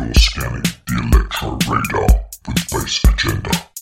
You're scanning the electro radar with Base Agenda.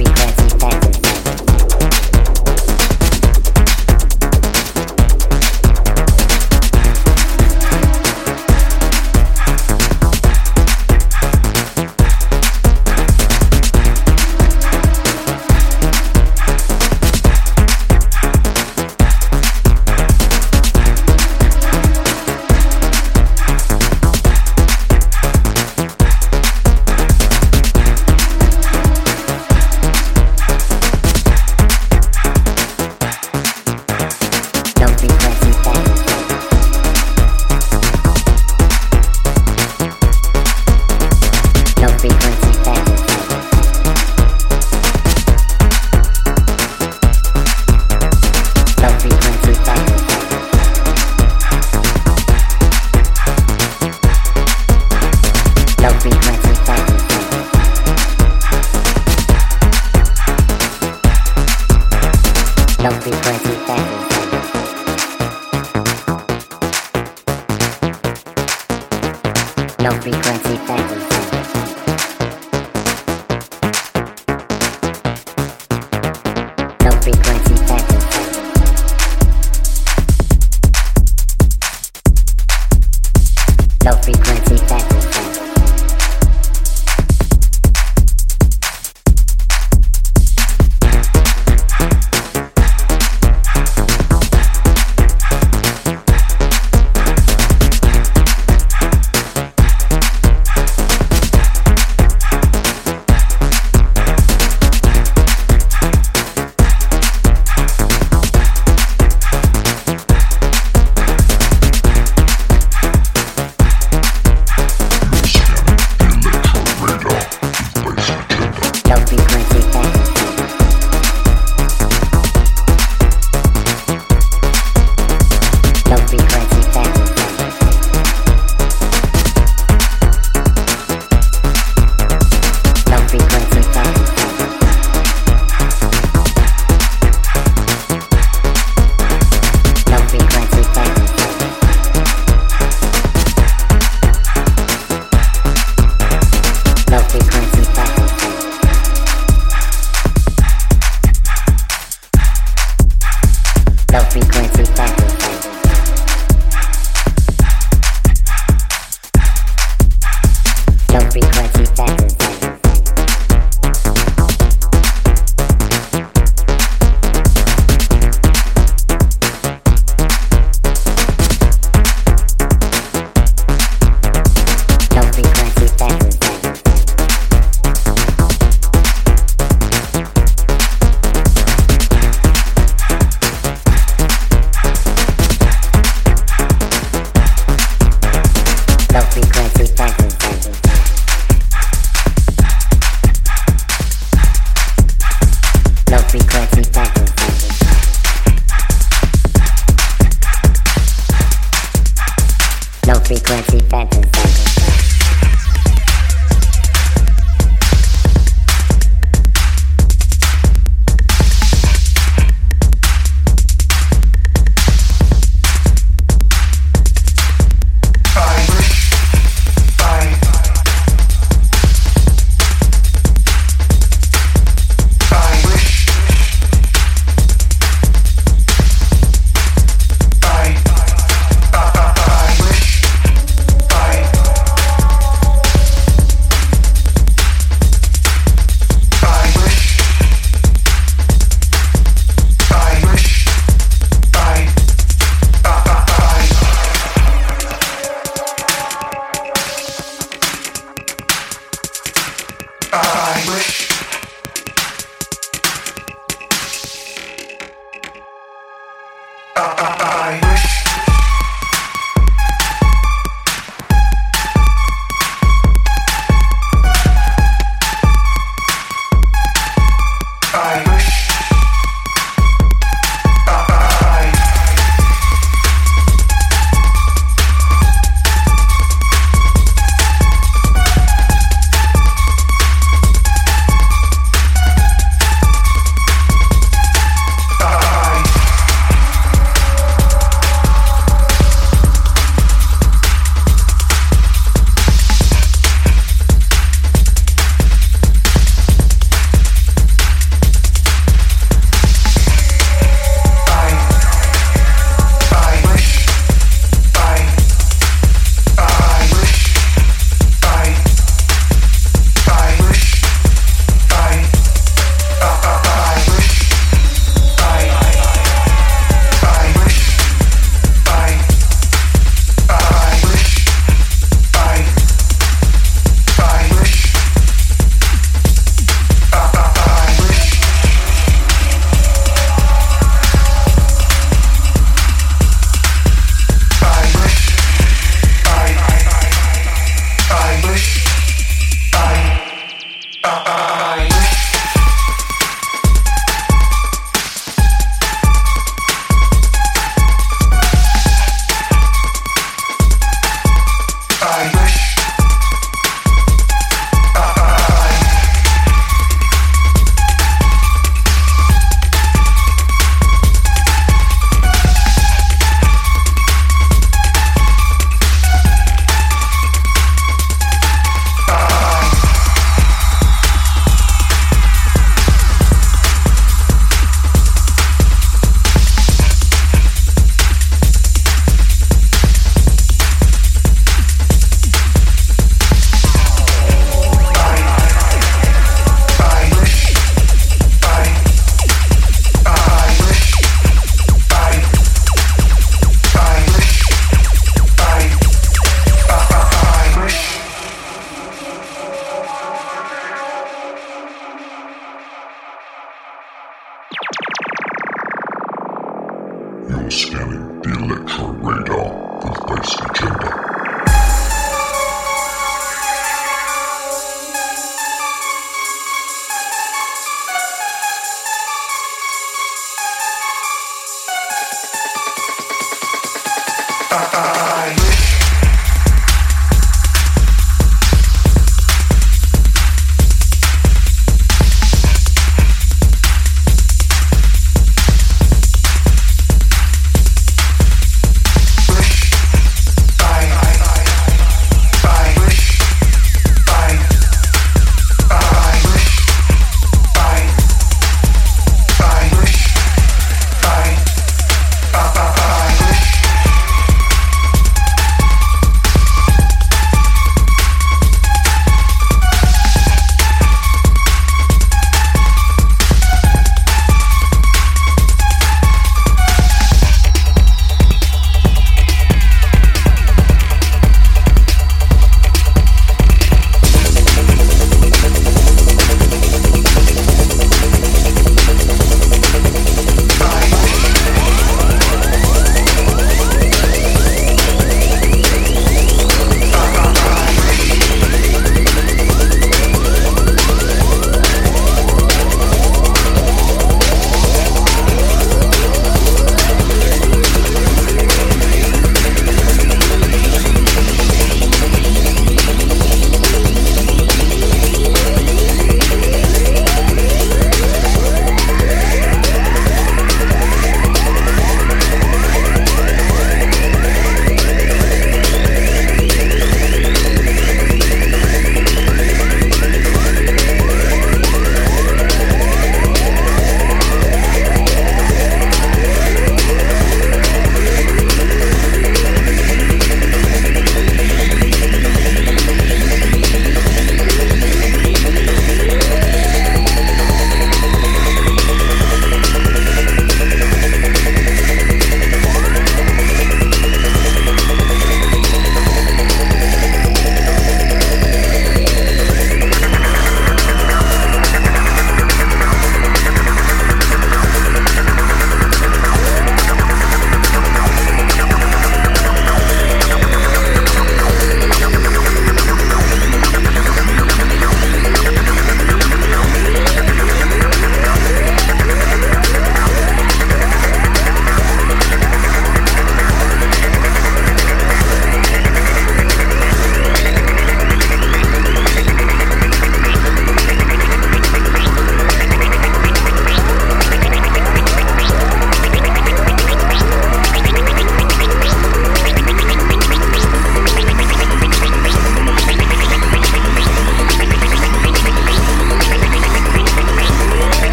everything.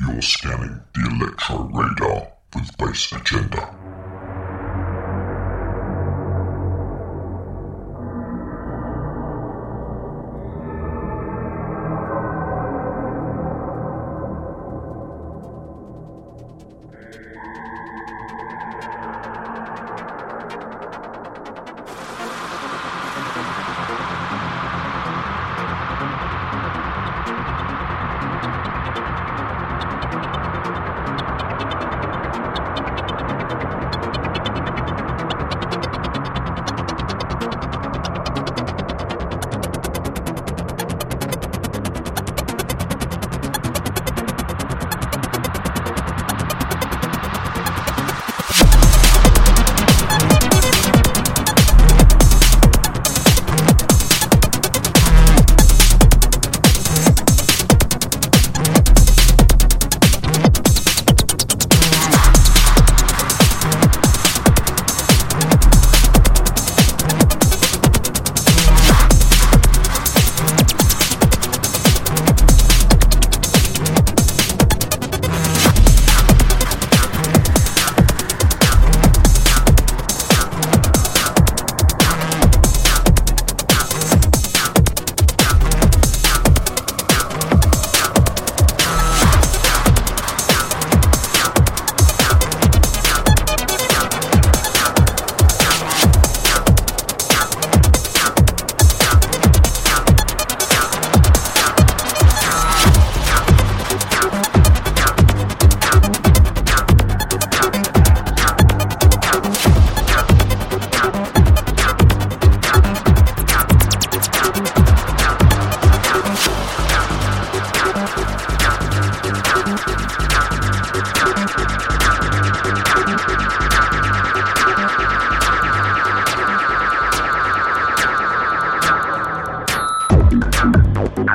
You're scanning the Electro Radar with Base Agenda.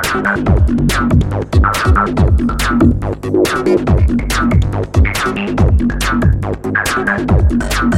Thank you.